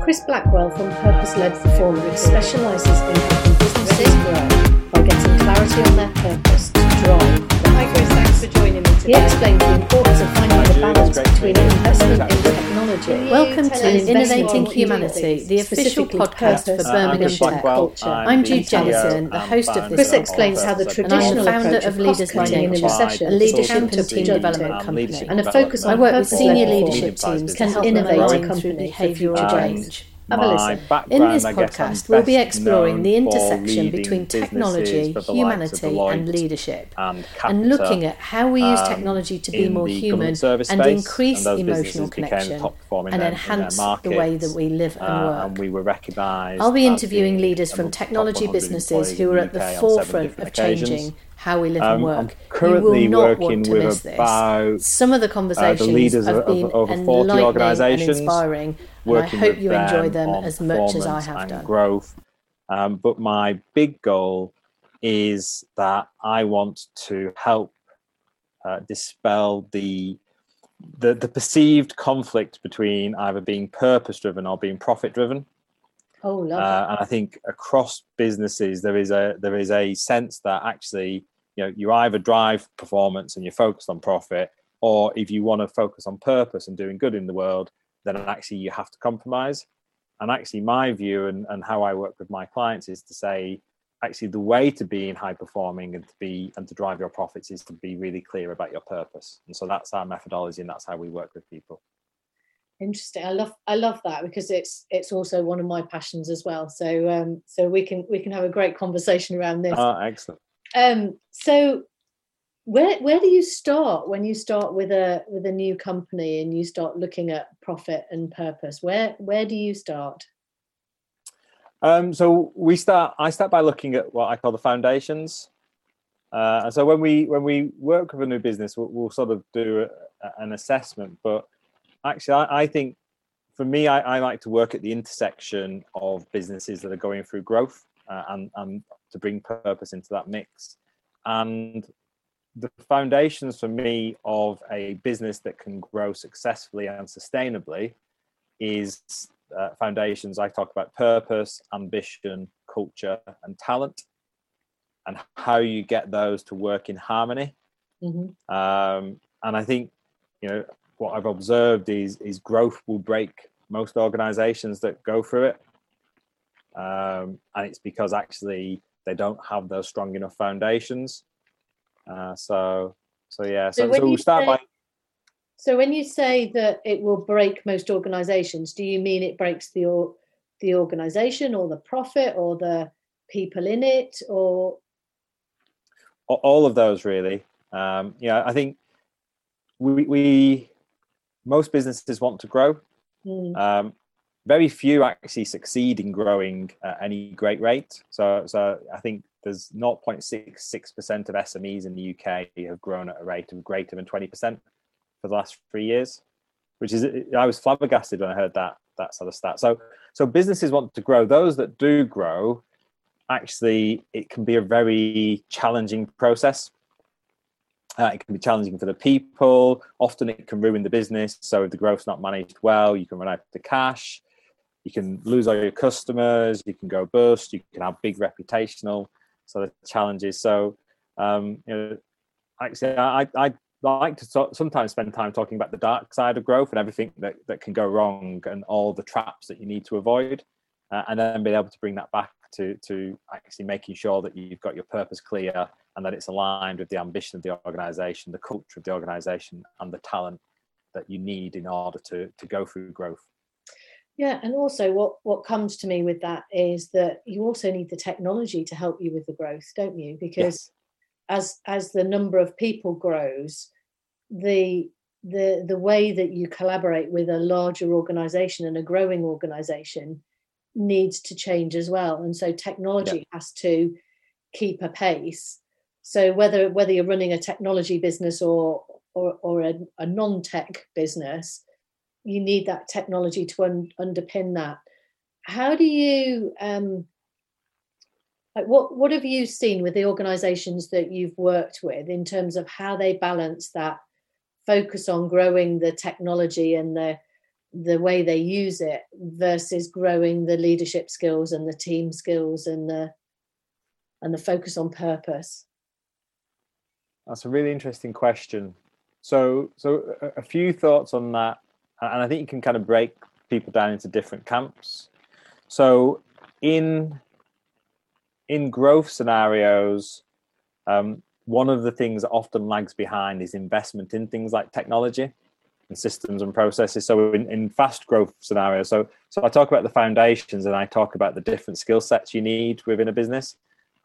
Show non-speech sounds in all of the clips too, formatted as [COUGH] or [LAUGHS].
Chris Blackwell from Purpose Led Performance specialises in helping businesses grow by getting clarity on their purpose to drive. Chris, thanks for joining me today. He explains the importance of finding the balance between investment in technology. Welcome to Innovating Humanity, the official podcast for Birmingham Tech. Culture. I'm Jude Jennison, the host of this Chris explains how the traditional founder of Leaders cutting in recession a leadership and team development company. and a focus I on work with senior leadership teams can help innovate through behavioural change. Have a listen. In this podcast, we'll be exploring the intersection between technology, for the likes of humanity, and leadership, and, and looking at how we use um, technology to be more human and space, increase and emotional connection and in their- in enhance the way that we live and uh, work. and we were recognised. I'll be interviewing leaders from amongst the top technology businesses who are at the UK on seven forefront of changing. How we live Um, and I'm work. currently will not working want to with miss this. Some of the uh, conversations the leaders have of, been of over 40 enlightening and organisations, inspiring, and I hope you enjoy them as much as I have done. growth. Um, but my big goal is that I want to help uh, dispel the, the the perceived conflict between either being purpose driven or being profit driven. Oh, love Uh, and I think across businesses there is a there is a sense that actually you know you either drive performance and you're focused on profit, or if you want to focus on purpose and doing good in the world, then actually you have to compromise. And actually, my view and, and how I work with my clients is to say, actually, the way to be in high performing and to be and to drive your profits is to be really clear about your purpose. And so that's our methodology, and that's how we work with people. interesting i love i love that because it's it's also one of my passions as well so um so we can we can have a great conversation around this Oh, excellent. Um so where where do you start when you start with a with a new company and you start looking at profit and purpose where where do you start Um, so we start. I start by looking at what I call the foundations. Uh, and so when we when we work with a new business, we'll, we'll sort of do a, an assessment. But actually, I, I think for me, I, I like to work at the intersection of businesses that are going through growth uh, and and to bring purpose into that mix. And the foundations for me of a business that can grow successfully and sustainably is uh, foundations, I talk about purpose, ambition, culture, and talent, and how you get those to work in harmony. hmm Um, and I think, you know, what I've observed is is growth will break most organisations that go through it, um, and it's because actually they don't have those strong enough foundations. Uh, so, so yeah. So So, so we'll start say- by so when you say that it will break most organizations do you mean it breaks the or the organization or the profit or the people in it or all of those really um yeah i think we we most businesses want to grow Hmm, um very few actually succeed in growing at any great rate. So so i think there's 0.66% of smes in the uk have grown at a rate of greater than 20% for the last three years which is i was flabbergasted when i heard that that sort of stat. So so businesses want to grow. Those that do grow actually it can be a very challenging process. Uh, it can be challenging for the people. Often it can ruin the business. So if the growth's not managed well you can run out of the cash you can lose all your customers you can go bust you can have big reputational sort of challenges. So um, you know actually i i like to so- sometimes spend time talking about the dark side of growth and everything that, that can go wrong and all the traps that you need to avoid uh, and then being able to bring that back to to actually making sure that you've got your purpose clear and that it's aligned with the ambition of the organization the culture of the organization and the talent that you need in order to to go through growth yeah and also what what comes to me with that is that you also need the technology to help you with the growth don't you? Because as as the number of people grows the the the way that you collaborate with a larger organization and a growing organization needs to change as well. And so technology has to keep a pace. So whether whether you're running a technology business or or, or a, a non-tech business you need that technology to un- underpin that. How do you um like what what have you seen with the organizations that you've worked with in terms of how they balance that focus on growing the technology and the the way they use it versus growing the leadership skills and the team skills and the and the focus on purpose? That's a really interesting question. So so a few thoughts on that and i think you can kind of break people down into different camps so in in growth scenarios um, one of the things that often lags behind is investment in things like technology and systems and processes. So in, in fast growth scenarios, so so I talk about the foundations and I talk about the different skill sets you need within a business.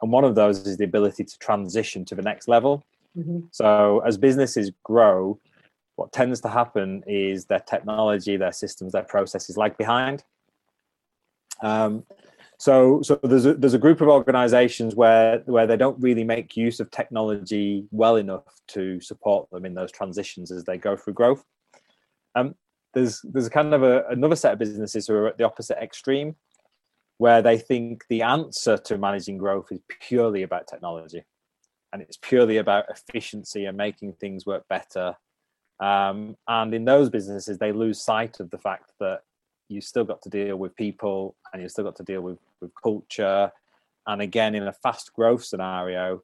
And one of those is the ability to transition to the next level. Mm-hmm. So as businesses grow, what tends to happen is their technology, their systems, their processes lag behind. Um, so, so there's a, there's a group of organisations where where they don't really make use of technology well enough to support them in those transitions as they go through growth. Um, there's there's a kind of a, another set of businesses who are at the opposite extreme, where they think the answer to managing growth is purely about technology, and it's purely about efficiency and making things work better. Um, and in those businesses, they lose sight of the fact that you still got to deal with people and you still got to deal with with culture. And again in a fast growth scenario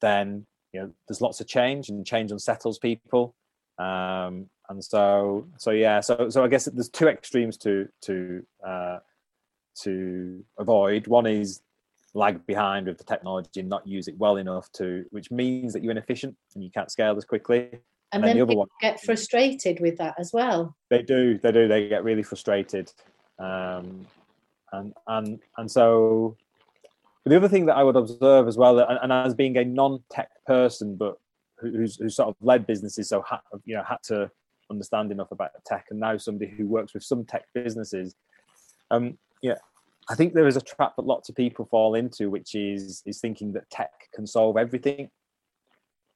then you know there's lots of change and change unsettles people. Um, and so so yeah so so i guess there's two extremes to to uh, to avoid. One is lag behind with the technology and not use it well enough to which means that you're inefficient and you can't scale as quickly and, and then, the other one get frustrated with that as well. They do they do they get really frustrated um, and and and so the other thing that i would observe as well and, and as being a non-tech person but who's, who's sort of led businesses so ha, you know had to understand enough about tech and now somebody who works with some tech businesses um yeah i think there is a trap that lots of people fall into which is is thinking that tech can solve everything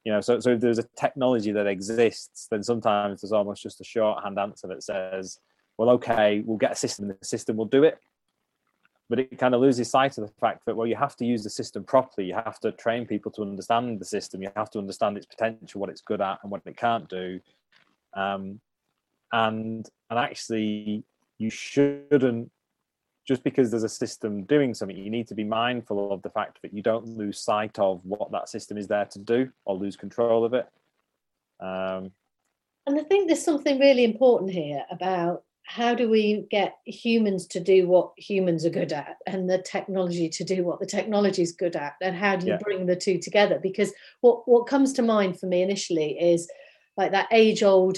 you know so, so if there's a technology that exists then sometimes there's almost just a shorthand answer that says well okay we'll get a system the system will do it. But it kind of loses sight of the fact that well you have to use the system properly. You have to train people to understand the system. You have to understand its potential what it's good at and what it can't do. Um, and and actually you shouldn't just because there's a system doing something, you need to be mindful of the fact that you don't lose sight of what that system is there to do or lose control of it. Um, and I think there's something really important here about how do we get humans to do what humans are good at and the technology to do what the technology is good at and how do you yeah. bring the two together because what what comes to mind for me initially is like that age old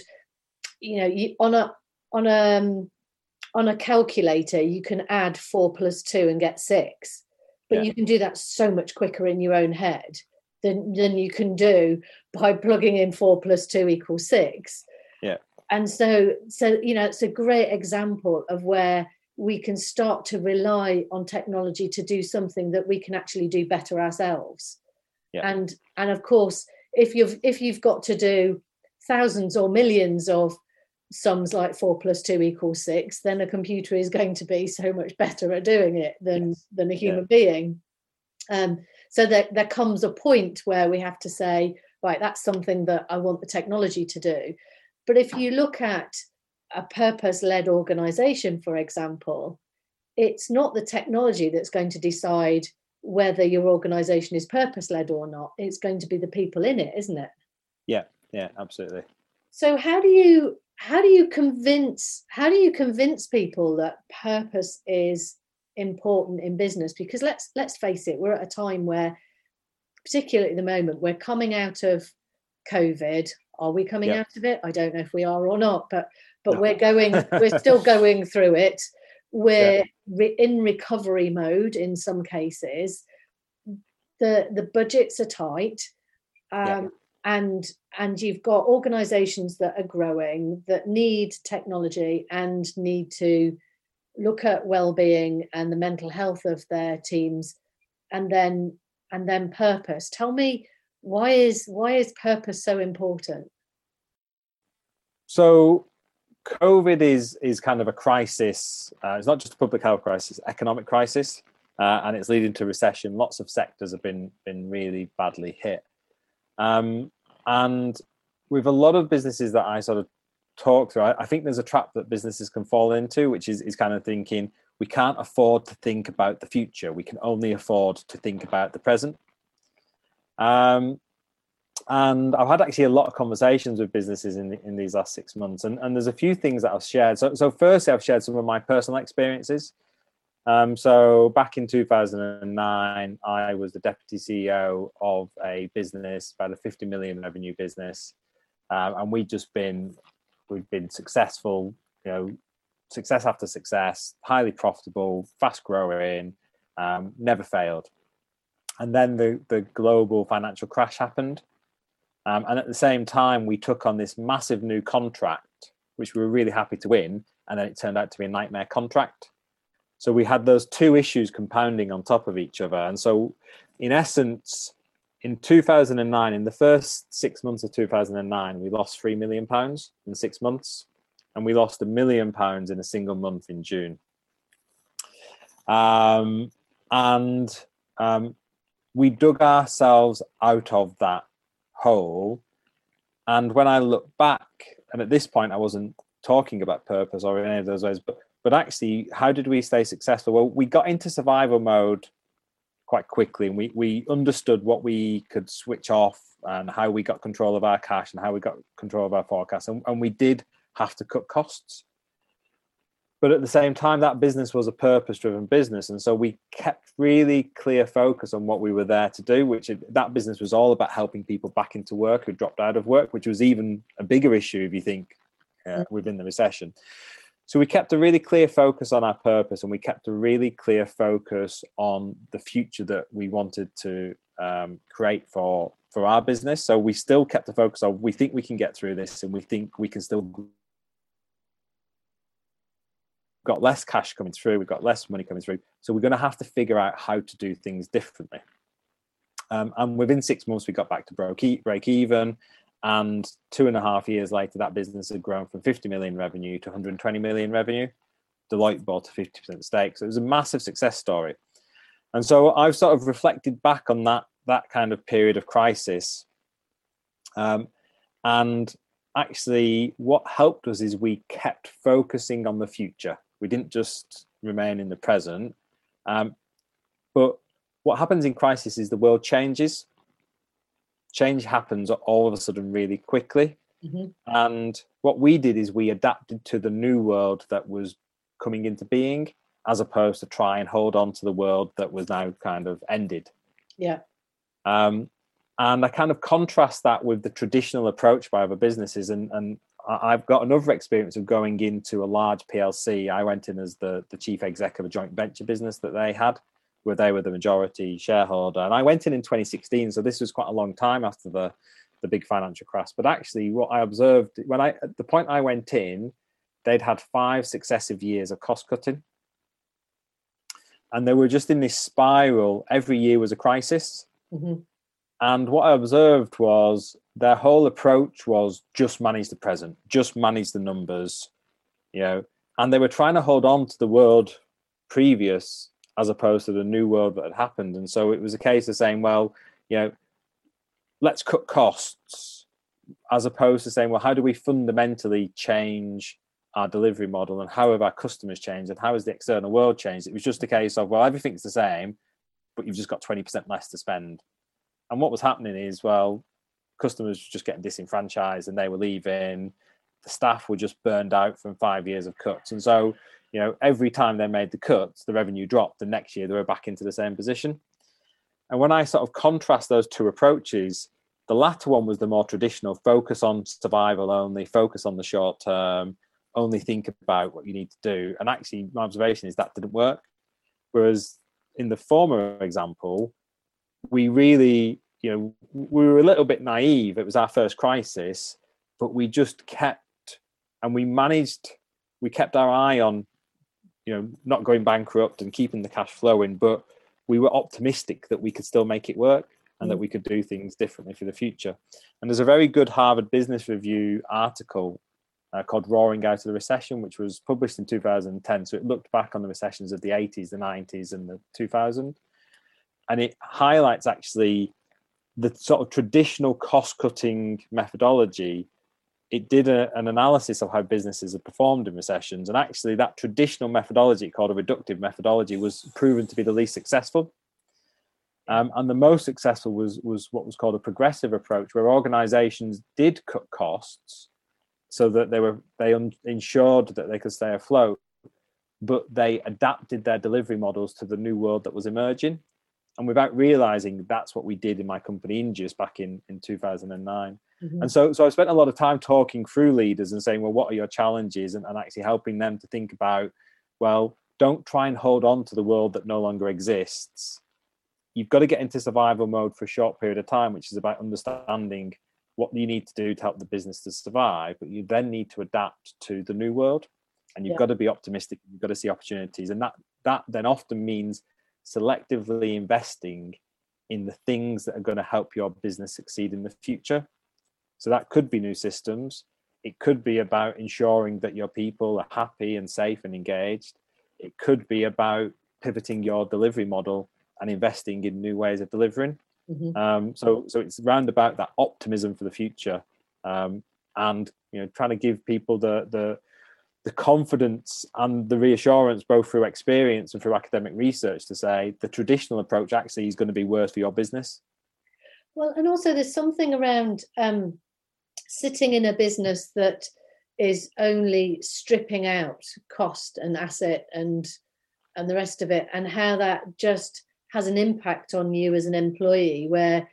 you know you on a on a um, on a calculator you can add four plus two and get six but yeah. you can do that so much quicker in your own head than than you can do by plugging in four plus two equals six yeah and so so you know it's a great example of where we can start to rely on technology to do something that we can actually do better ourselves yeah. and and of course if you've if you've got to do thousands or millions of sums like four plus two equals six, then a computer is going to be so much better at doing it than yes. than a human yeah. being. Um, so that there comes a point where we have to say, right, that's something that I want the technology to do. But if you look at a purpose-led organization, for example, it's not the technology that's going to decide whether your organization is purpose-led or not. It's going to be the people in it, isn't it? Yeah, yeah, absolutely. So how do you how do you convince how do you convince people that purpose is important in business? Because let's let's face it we're at a time where particularly at the moment we're coming out of covid. Are we coming yep. out of it? I don't know if we are or not but but no. we're going [LAUGHS] we're still going through it. We're re- in recovery mode in some cases. The the budgets are tight. Um, and and you've got organizations that are growing that need technology and need to look at well-being and the mental health of their teams and then and then purpose. Tell me why is why is purpose so important? So covid is is kind of a crisis uh, it's not just a public health crisis economic crisis uh, and it's leading to recession. Lots of sectors have been been really badly hit. Um, and with a lot of businesses that I sort of talk through. I, I think there's a trap that businesses can fall into, which is is kind of thinking we can't afford to think about the future. We can only afford to think about the present. Um, and I've had actually a lot of conversations with businesses in in these last six months, and, and there's a few things that I've shared. So, so firstly, I've shared some of my personal experiences. Um, so back in 2009, I was the deputy CEO of a business, about a 50 million revenue business, um, and we'd just been we've been successful, you know, success after success, highly profitable, fast growing, um, never failed. And then the the global financial crash happened, um, and at the same time, we took on this massive new contract, which we were really happy to win, and then it turned out to be a nightmare contract. So we had those two issues compounding on top of each other, and so in essence, in 2009, in the first six months of 2009, we lost three million pounds in six months, and we lost a million pounds in a single month in June. Um, and um, we dug ourselves out of that hole. And when I look back, and at this point, I wasn't talking about purpose or any of those ways, but but actually, how did we stay successful? Well, we got into survival mode quite quickly and we, we understood what we could switch off and how we got control of our cash and how we got control of our forecast and, and we did have to cut costs. But at the same time that business was a purpose driven business and so we kept really clear focus on what we were there to do which that business was all about helping people back into work who dropped out of work which was even a bigger issue if you think uh, within the recession so we kept a really clear focus on our purpose and we kept a really clear focus on the future that we wanted to um, create for for our business. So we still kept the focus on we think we can get through this and we think we can still got less cash coming through we've got less money coming through. So we're going to have to figure out how to do things differently. Um, and within six months we got back to break, break even and two and a half years later, that business had grown from 50 million revenue to 120 million revenue. Deloitte bought a 50% stake. So it was a massive success story. And so I've sort of reflected back on that that kind of period of crisis. Um, and actually, what helped us is we kept focusing on the future. We didn't just remain in the present. Um, but what happens in crisis is the world changes change happens all of a sudden really quickly. Mm-hmm. And what we did is we adapted to the new world that was coming into being, as opposed to try and hold on to the world that was now kind of ended. Yeah. Um, and I kind of contrast that with the traditional approach by other businesses. And, and I've got another experience of going into a large PLC. I went in as the, the chief exec of a joint venture business that they had where they were the majority shareholder. And I went in in 2016, so this was quite a long time after the the big financial crash. But actually, what I observed when I at the point I went in, they'd had five successive years of cost cutting, and they were just in this spiral. Every year was a crisis. Mm-hmm. And what I observed was their whole approach was just manage the present, just manage the numbers, you know, and they were trying to hold on to the world previous as opposed to the new world that had happened. And so it was a case of saying, well, you know, let's cut costs, as opposed to saying, well, how do we fundamentally change our delivery model and how have our customers changed and how has the external world changed? It was just a case of, well, everything's the same, but you've just got 20% less to spend. And what was happening is, well, customers were just getting disenfranchised and they were leaving. The staff were just burned out from five years of cuts. And so you know, every time they made the cuts, the revenue dropped. The next year, they were back into the same position. And when I sort of contrast those two approaches, the latter one was the more traditional focus on survival only, focus on the short term, only think about what you need to do. And actually, my observation is that didn't work. Whereas in the former example, we really, you know, we were a little bit naive. It was our first crisis, but we just kept and we managed, we kept our eye on you know not going bankrupt and keeping the cash flowing but we were optimistic that we could still make it work and that mm. we could do things differently for the future. And there's a very good harvard business review article uh, called roaring out of the recession which was published in 2010 so it looked back on the recessions of the 80s the 90s and the 2000 and it highlights actually the sort of traditional cost cutting methodology it did a, an analysis of how businesses have performed in recessions. And actually, that traditional methodology called a reductive methodology was proven to be the least successful. Um, and the most successful was, was what was called a progressive approach, where organizations did cut costs so that they were they un- ensured that they could stay afloat, but they adapted their delivery models to the new world that was emerging. And without realizing that's what we did in my company, Ingeus, back in, in 2009. Mm-hmm. And so, so I spent a lot of time talking through leaders and saying, well, what are your challenges? And, and actually helping them to think about, well, don't try and hold on to the world that no longer exists. You've got to get into survival mode for a short period of time, which is about understanding what you need to do to help the business to survive. But you then need to adapt to the new world, and you've yeah. got to be optimistic. You've got to see opportunities, and that that then often means selectively investing in the things that are going to help your business succeed in the future so that could be new systems. It could be about ensuring that your people are happy and safe and engaged. It could be about pivoting your delivery model and investing in new ways of delivering. Mm-hmm. Um, so, so it's round about that optimism for the future, um, and you know, trying to give people the the the confidence and the reassurance, both through experience and through academic research, to say the traditional approach actually is going to be worse for your business. Well, and also there's something around um, sitting in a business that is only stripping out cost and asset and and the rest of it and how that just has an impact on you as an employee where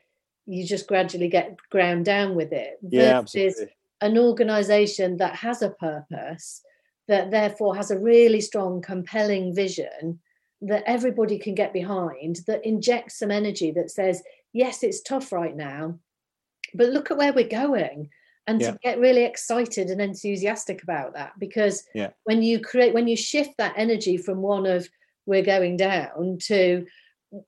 you just gradually get ground down with it yeah, absolutely. an organization that has a purpose that therefore has a really strong compelling vision that everybody can get behind that injects some energy that says yes it's tough right now but look at where we're going and yeah. to get really excited and enthusiastic about that because yeah. when you create when you shift that energy from one of we're going down to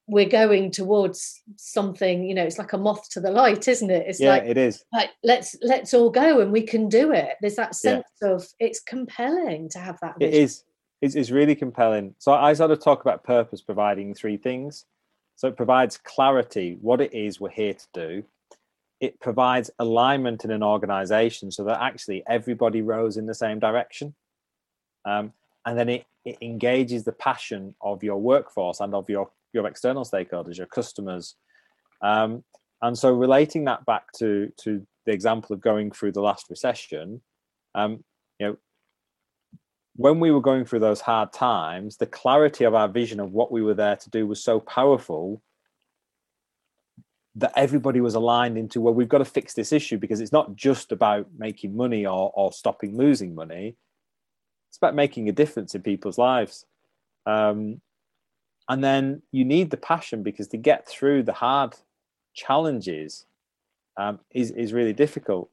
we're going towards something you know it's like a moth to the light isn't it it's yeah, like it is like let's let's all go and we can do it there's that sense yeah. of it's compelling to have that vision. it is it's, it's really compelling so i sort of talk about purpose providing three things so it provides clarity what it is we're here to do it provides alignment in an organization so that actually everybody rows in the same direction. Um, and then it, it engages the passion of your workforce and of your, your external stakeholders, your customers. Um, and so relating that back to, to the example of going through the last recession, um, you know, when we were going through those hard times, the clarity of our vision of what we were there to do was so powerful that everybody was aligned into well we've got to fix this issue because it's not just about making money or, or stopping losing money. It's about making a difference in people's lives. Um, and then you need the passion because to get through the hard challenges um, is, is really difficult.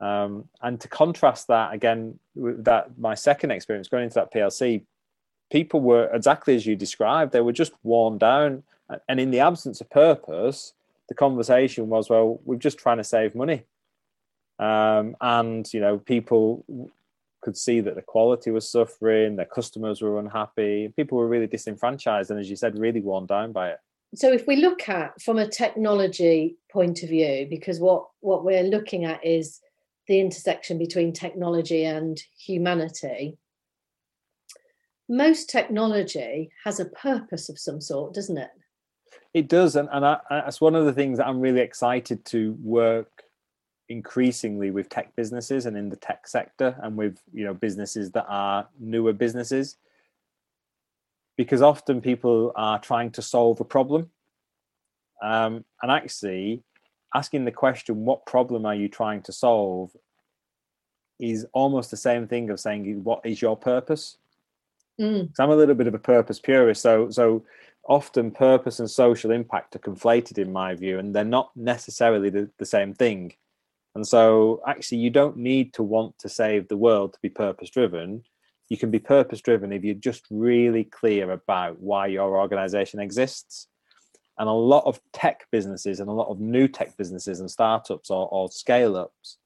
Um, and to contrast that again with that my second experience going into that plc people were exactly as you described. They were just worn down. And in the absence of purpose the conversation was, well, we're just trying to save money. Um, and, you know, people could see that the quality was suffering, their customers were unhappy, people were really disenfranchised, and as you said, really worn down by it. So, if we look at from a technology point of view, because what what we're looking at is the intersection between technology and humanity. Most technology has a purpose of some sort, doesn't it? It does, and and I, that's one of the things that I'm really excited to work increasingly with tech businesses and in the tech sector, and with you know businesses that are newer businesses, because often people are trying to solve a problem, um, and actually asking the question, "What problem are you trying to solve?" is almost the same thing of saying, "What is your purpose?" Mm. So I'm a little bit of a purpose purist, so so often purpose and social impact are conflated in my view and they're not necessarily the, the same thing. And so actually you don't need to want to save the world to be purpose driven you can be purpose driven if you're just really clear about why your organization exists. And a lot of tech businesses and a lot of new tech businesses and startups or, or scale ups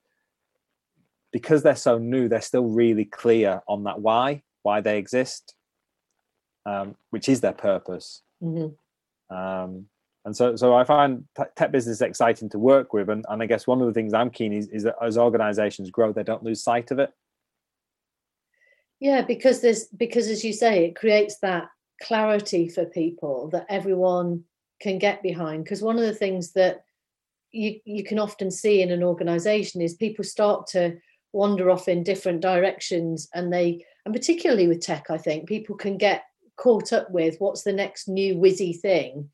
because they're so new they're still really clear on that why why they exist um, which is their purpose Mm-hmm. Um, and so so I find tech business exciting to work with, and, and I guess one of the things I'm keen is is that as organisations grow, they don't lose sight of it. Yeah, because there's because as you say, it creates that clarity for people that everyone can get behind. Because one of the things that you you can often see in an organisation is people start to wander off in different directions, and they and particularly with tech, I think people can get caught up with what's the next new whizzy thing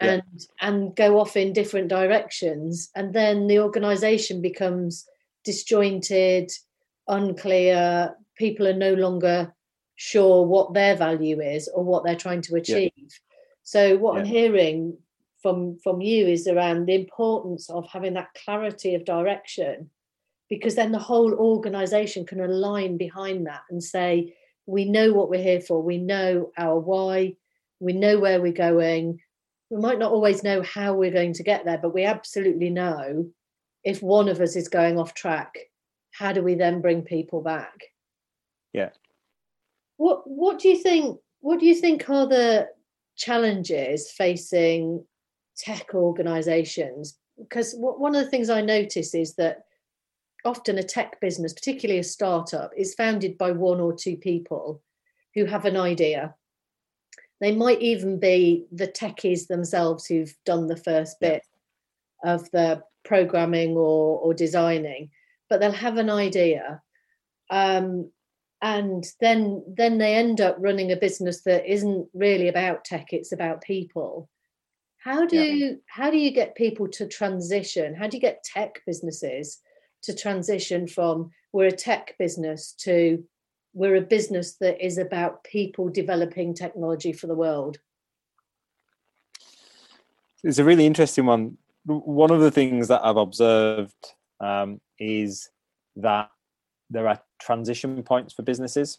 and yeah. and go off in different directions and then the organization becomes disjointed unclear people are no longer sure what their value is or what they're trying to achieve yeah. so what yeah. i'm hearing from from you is around the importance of having that clarity of direction because then the whole organization can align behind that and say we know what we're here for we know our why we know where we're going we might not always know how we're going to get there, but we absolutely know if one of us is going off track, how do we then bring people back? Yeah. What what do you think what do you think are the challenges facing tech organizations? Because one of the things I notice is that often a tech business, particularly a startup, is founded by one or two people who have an idea they might even be the techies themselves who've done the first bit yeah. of the programming or, or designing, but they'll have an idea. Um, and then then they end up running a business that isn't really about tech, it's about people. How do yeah. how do you get people to transition? How do you get tech businesses to transition from we're a tech business to we're a business that is about people developing technology for the world. It's a really interesting one. One of the things that I've observed um, is that there are transition points for businesses.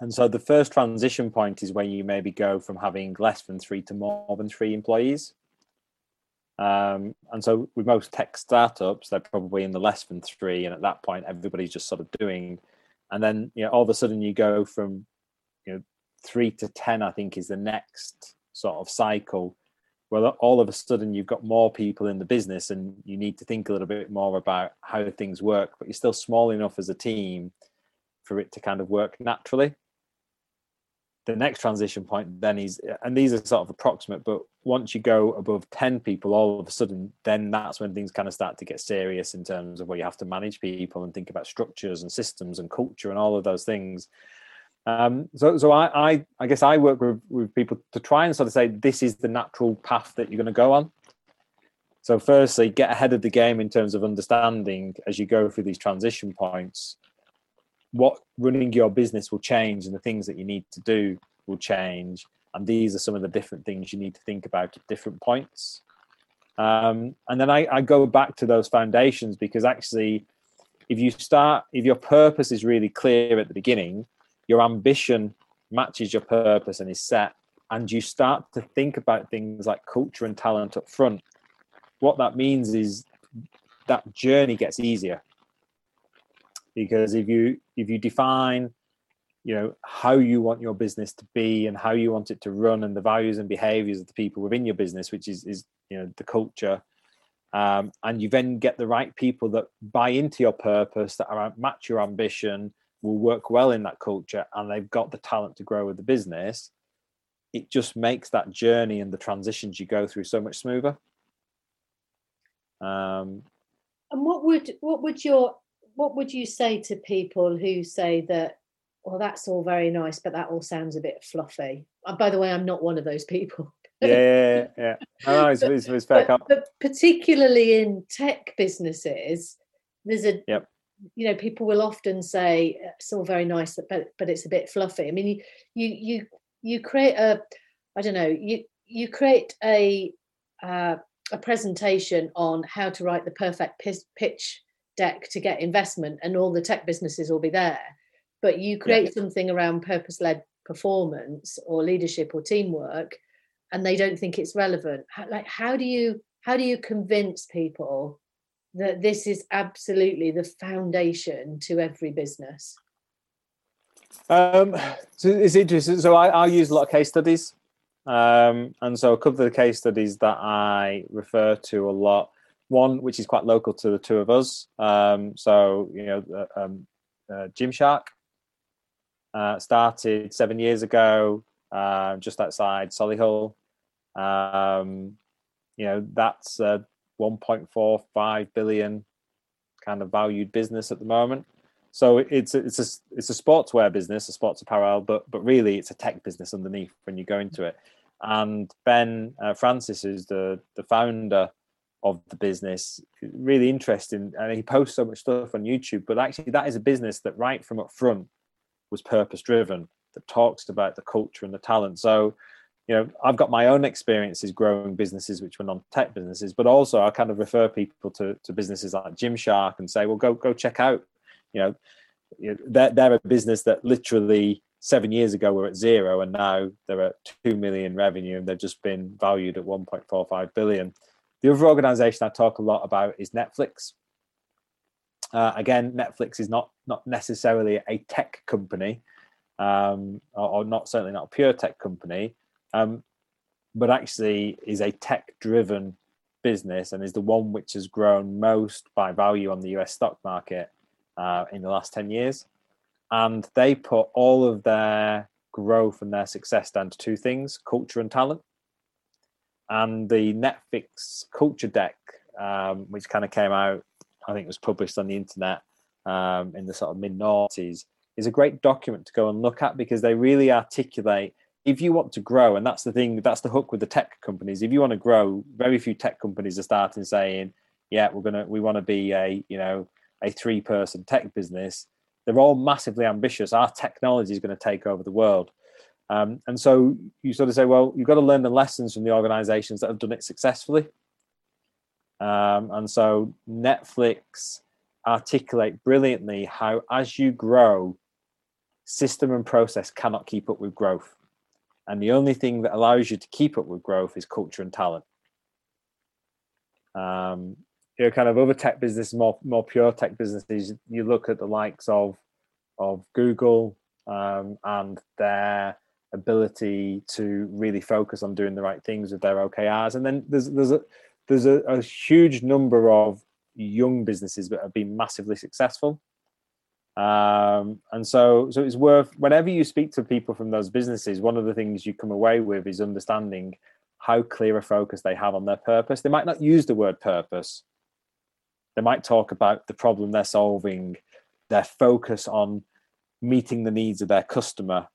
And so the first transition point is when you maybe go from having less than three to more than three employees. Um, and so with most tech startups, they're probably in the less than three. And at that point, everybody's just sort of doing and then you know all of a sudden you go from you know three to ten i think is the next sort of cycle where all of a sudden you've got more people in the business and you need to think a little bit more about how things work but you're still small enough as a team for it to kind of work naturally the next transition point then is and these are sort of approximate but once you go above 10 people all of a sudden then that's when things kind of start to get serious in terms of where you have to manage people and think about structures and systems and culture and all of those things. Um, so so I, I i guess i work with with people to try and sort of say this is the natural path that you're going to go on. So firstly get ahead of the game in terms of understanding as you go through these transition points what running your business will change and the things that you need to do will change. And these are some of the different things you need to think about at different points. Um, and then I, I go back to those foundations because actually if you start if your purpose is really clear at the beginning your ambition matches your purpose and is set and you start to think about things like culture and talent up front what that means is that journey gets easier because if you if you define you know how you want your business to be and how you want it to run and the values and behaviors of the people within your business which is is you know the culture um, and you then get the right people that buy into your purpose that are match your ambition will work well in that culture and they've got the talent to grow with the business it just makes that journey and the transitions you go through so much smoother. Um, and what would what would your what would you say to people who say that well that's all very nice but that all sounds a bit fluffy uh, by the way i'm not one of those people. [LAUGHS] Yeah yeah yeah no, it's, it's, it's fair but, but, particularly in tech businesses there's a yep. you know people will often say it's all very nice but but it's a bit fluffy. I mean you you you, you create a i don't know you you create a uh, a presentation on how to write the perfect pitch deck to get investment and all the tech businesses will be there but you create yeah. something around purpose-led performance or leadership or teamwork and they don't think it's relevant how, like how do you how do you convince people that this is absolutely the foundation to every business um so it's interesting so I, I use a lot of case studies Um, and so a couple of the case studies that I refer to a lot. One, which is quite local to the two of us. Um, so you know, uh, um, uh, Gymshark uh, started seven years ago, uh, just outside Solihull. Um, you know, that's a 1.45 billion kind of valued business at the moment. So it's a, it's a it's a sportswear business, a sports apparel, but but really it's a tech business underneath when you go into it. And Ben uh, Francis, is the the founder of the business, really interesting, and he posts so much stuff on YouTube. But actually, that is a business that right from up front was purpose driven, that talks about the culture and the talent. So you know i've got my own experiences growing businesses which were non-tech businesses but also i kind of refer people to, to businesses like gymshark and say well go go check out you know they're, they're a business that literally seven years ago were at zero and now they're at 2 million revenue and they've just been valued at 1.45 billion the other organization i talk a lot about is netflix uh, again netflix is not not necessarily a tech company um, or, or not certainly not a pure tech company um, but actually is a tech driven business and is the one which has grown most by value on the US stock market uh, in the last 10 years. And they put all of their growth and their success down to two things culture and talent. And the Netflix culture deck, um, which kind of came out, I think was published on the internet um, in the sort of mid noughties, is a great document to go and look at because they really articulate if you want to grow, and that's the thing, that's the hook with the tech companies. If you want to grow, very few tech companies are starting saying, "Yeah, we're gonna, we want to be a, you know, a three-person tech business." They're all massively ambitious. Our technology is going to take over the world, um, and so you sort of say, "Well, you've got to learn the lessons from the organisations that have done it successfully." Um, and so Netflix articulate brilliantly how, as you grow, system and process cannot keep up with growth and the only thing that allows you to keep up with growth is culture and talent. Um, you know, kind of other tech businesses, more more pure tech businesses. You look at the likes of of Google um, and their ability to really focus on doing the right things with their OKRs, and then there's there's a there's a, a huge number of young businesses that have been massively successful. Um, and so so it's worth whenever you speak to people from those businesses one of the things you come away with is understanding how clear a focus they have on their purpose. They might not use the word purpose. They might talk about the problem they're solving their focus on meeting the needs of their customer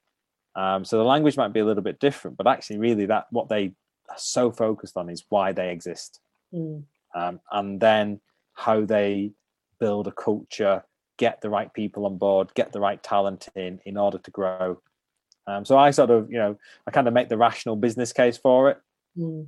um, so the language might be a little bit different but actually really that what they are so focused on is why they exist mm. um, and then how they build a culture get the right people on board, get the right talent in in order to grow. Um, so I sort of, you know, I kind of make the rational business case for it. Mm.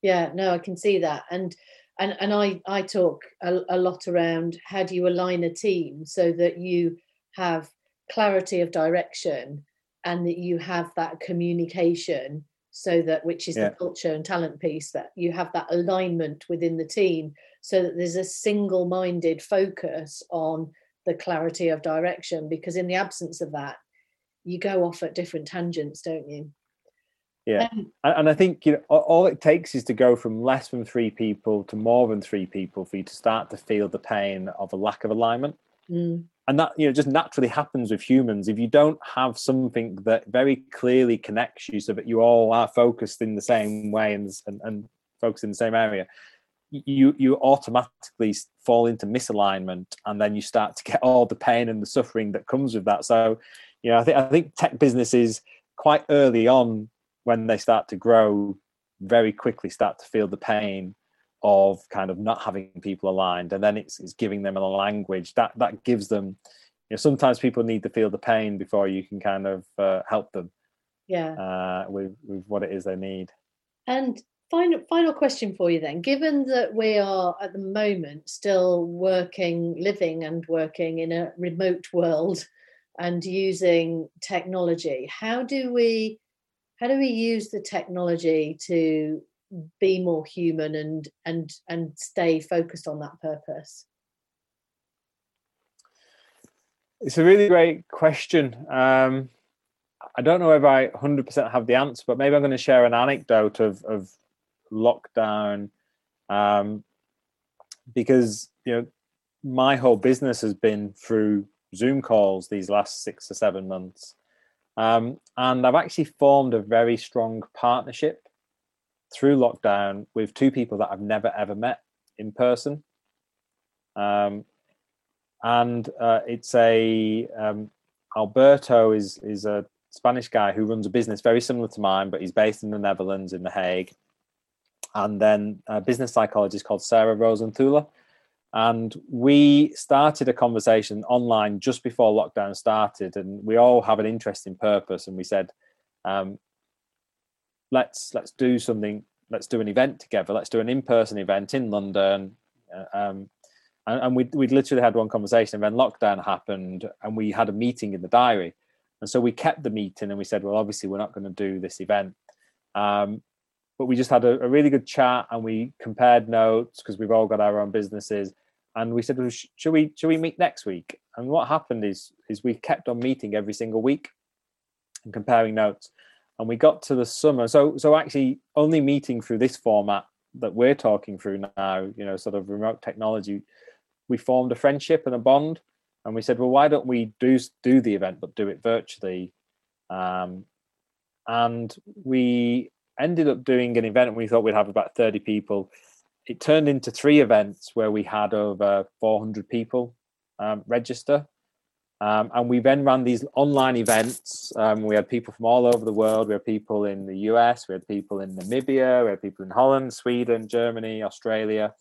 Yeah, no, I can see that, and and and I I talk a, a lot around how do you align a team so that you have clarity of direction and that you have that communication so that which is yeah. the culture and talent piece that you have that alignment within the team so that there's a single-minded focus on the clarity of direction because in the absence of that you go off at different tangents don't you? Yeah. Um, and i think you know all it takes is to go from less than three people to more than three people for you to start to feel the pain of a lack of alignment mm. and that you know just naturally happens with humans. If you don't have something that very clearly connects you so that you all are focused in the same way and, and, and focused in the same area you you automatically fall into misalignment and then you start to get [LAUGHS] all the pain and the suffering that comes with that. So you know i think i think tech businesses quite early on when they start to grow very quickly start to feel the pain of kind of not having people aligned and then it's, it's giving them a language that that gives them you know sometimes people need to feel the pain before you can kind of uh, help them yeah. uh, with with what it is they need. And final final question for you then. Given that we are at the moment still working living and working in a remote world and using technology how do we how do we use the technology to be more human and and and stay focused on that purpose? It's a really great question. Um I don't know if I 100% have the answer, but maybe I'm going to share an anecdote of, of lockdown. Um, because, you know, my whole business has been through Zoom calls these last six or seven months. Um, and I've actually formed a very strong partnership through lockdown with two people that I've never ever met in person. Um, and uh, it's a um, Alberto is is a Spanish guy who runs a business very similar to mine, but he's based in the Netherlands in The Hague. And then a business psychologist called Sarah Rozenthuler. And we started a conversation online just before lockdown started, and we all have an interest in purpose. And we said, um, let's let's do something. Let's do an event together. Let's do an in-person event in London. Uh, um, and, and we we literally had one conversation. And then lockdown happened, and we had a meeting in the diary. And so we kept the meeting, and we said, well, obviously we're not going to do this event. Um, but we just had a, a, really good chat, and we compared notes because we've all got our own businesses. And we said, well, sh- should we should we meet next week? And what happened is is we kept on meeting every single week and comparing notes and we got to the summer. So so actually only meeting through this format that we're talking through now you know sort of remote technology we formed a friendship and a bond. And we said well why don't we do do the event but do it virtually? Um, and we ended up doing an event we thought we'd have about 30 people. It turned into three events where we had over 400 people um, register um, and we then ran these online events. Um, we had people from all over the world. We had people in the US, we had people in Namibia, we had people in Holland, Sweden, Germany, Australia.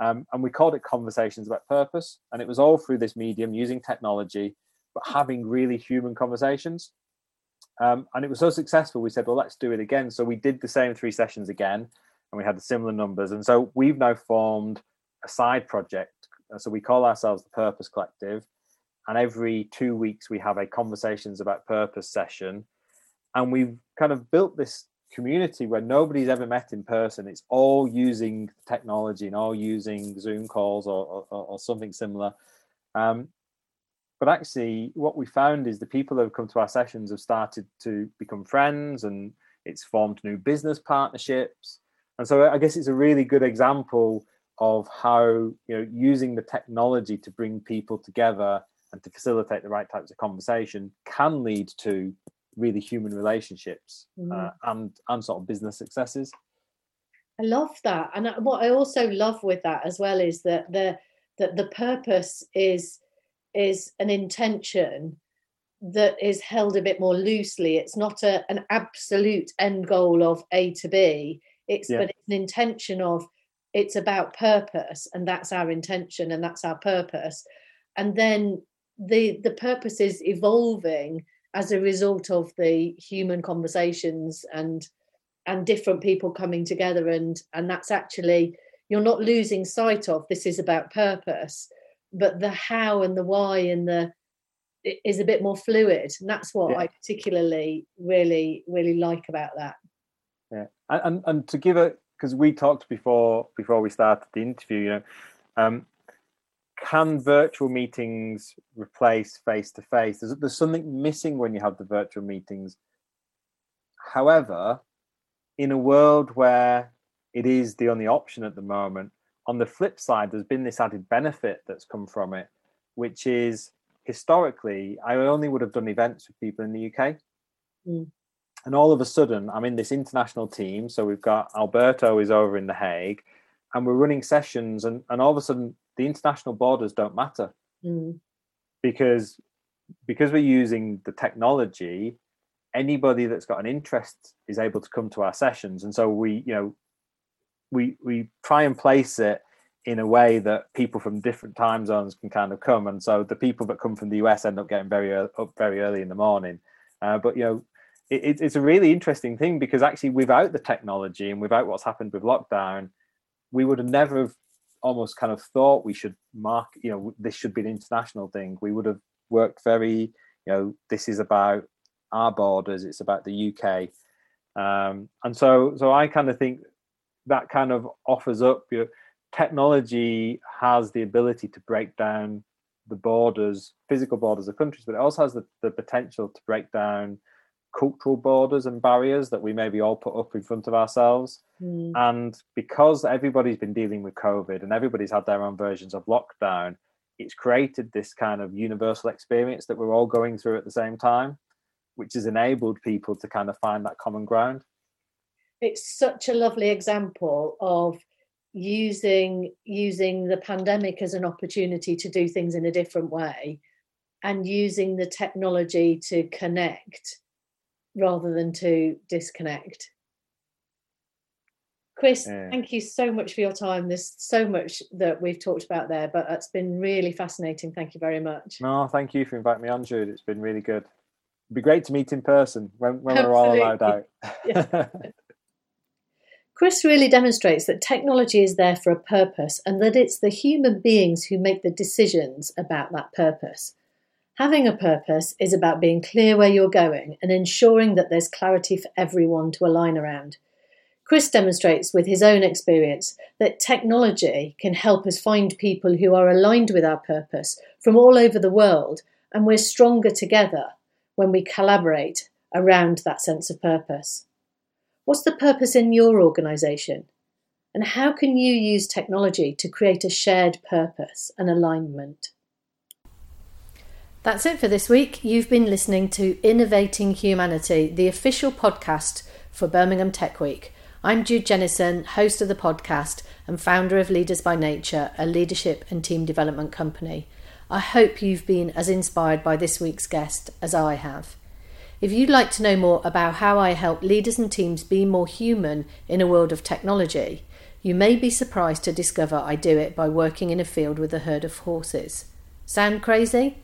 Um, and we called it Conversations About Purpose. And it was all through this medium using technology, but having really human conversations. Um, and it was so successful, we said, well, let's do it again. So we did the same three sessions again, and we had the similar numbers. And so we've now formed a side project. So we call ourselves the Purpose Collective and every two weeks we have a conversations about purpose session. And we've kind of built this community where nobody's ever met in person. It's all using technology and all using zoom calls or, or, or something similar. Um, but actually what we found is the people that have come to our sessions have started to become friends and it's formed new business partnerships. And so i guess it's a really good example of how you know using the technology to bring people together and to facilitate the right types of conversation can lead to really human relationships mm. uh, and and sort of business successes. I love that. And what i also love with that as well is that the that the purpose is is an intention that is held a bit more loosely. It's not a, an absolute end goal of a to b. It's yeah. but it's an intention of it's about purpose and that's our intention and that's our purpose. And then the the purpose is evolving as a result of the human conversations and and different people coming together. And and that's actually you're not losing sight of this is about purpose but the how and the why and the is a bit more fluid. And that's what yeah. i particularly really really like about that. Yeah. And and to give it because we talked before before we started the interview you know um can virtual meetings replace face to face? There's something missing when you have the virtual meetings. However, in a world where it is the only option at the moment, on the flip side, there's been this added benefit that's come from it, which is historically, I only would have done events with people in the UK. Mm. And all of a sudden, I'm in this international team. So we've got Alberto is over in The Hague, and we're running sessions, and, and all of a sudden, the international borders don't matter. Mm. because because we're using the technology anybody that's got an interest is able to come to our sessions. And so we you know we we try and place it in a way that people from different time zones can kind of come. And so the people that come from the us end up getting very early, up very early in the morning. Uh, but you know it, it's a really interesting thing because actually without the technology and without what's happened with lockdown we would have never have almost kind of thought we should mark you know this should be an international thing. We would have worked very you know this is about our borders it's about the uk um, and so so i kind of think that kind of offers up you know, technology has the ability to break down the borders physical borders of countries but it also has the, the potential to break down cultural borders and barriers that we maybe all put up in front of ourselves. Mm. And because everybody's been dealing with COVID and everybody's had their own versions of lockdown, it's created this kind of universal experience that we're all going through at the same time, which has enabled people to kind of find that common ground. It's such a lovely example of using using the pandemic as an opportunity to do things in a different way and using the technology to connect rather than to disconnect. Chris, Yeah. thank you so much for your time. There's so much that we've talked about there, but it's been really fascinating. Thank you very much. No, thank you for inviting me on, Jude. It's been really good. It'd be great to meet in person when, when we're all allowed out. [LAUGHS] [LAUGHS] Chris really demonstrates that technology is there for a purpose and that it's the human beings who make the decisions about that purpose. Having a purpose is about being clear where you're going and ensuring that there's clarity for everyone to align around. Chris demonstrates with his own experience that technology can help us find people who are aligned with our purpose from all over the world, and we're stronger together when we collaborate around that sense of purpose. What's the purpose in your organisation? And how can you use technology to create a shared purpose and alignment? That's it for this week. You've been listening to Innovating Humanity, the official podcast for Birmingham Tech Week. I'm Jude Jennison, host of the podcast and founder of Leaders by Nature, a leadership and team development company. I hope you've been as inspired by this week's guest as I have. If you'd like to know more about how I help leaders and teams be more human in a world of technology, you may be surprised to discover I do it by working in a field with a herd of horses. Sound crazy?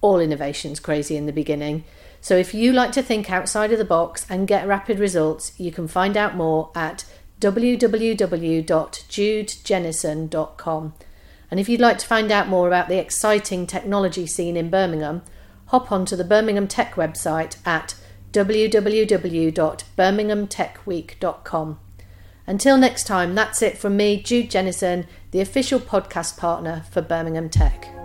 All innovation's crazy in the beginning. So if you like to think outside of the box and get rapid results, you can find out more at www.judejennison.com. And if you'd like to find out more about the exciting technology scene in Birmingham, hop onto the Birmingham Tech website at www.birminghamtechweek.com. Until next time, that's it from me, Jude Jennison, the official podcast partner for Birmingham Tech.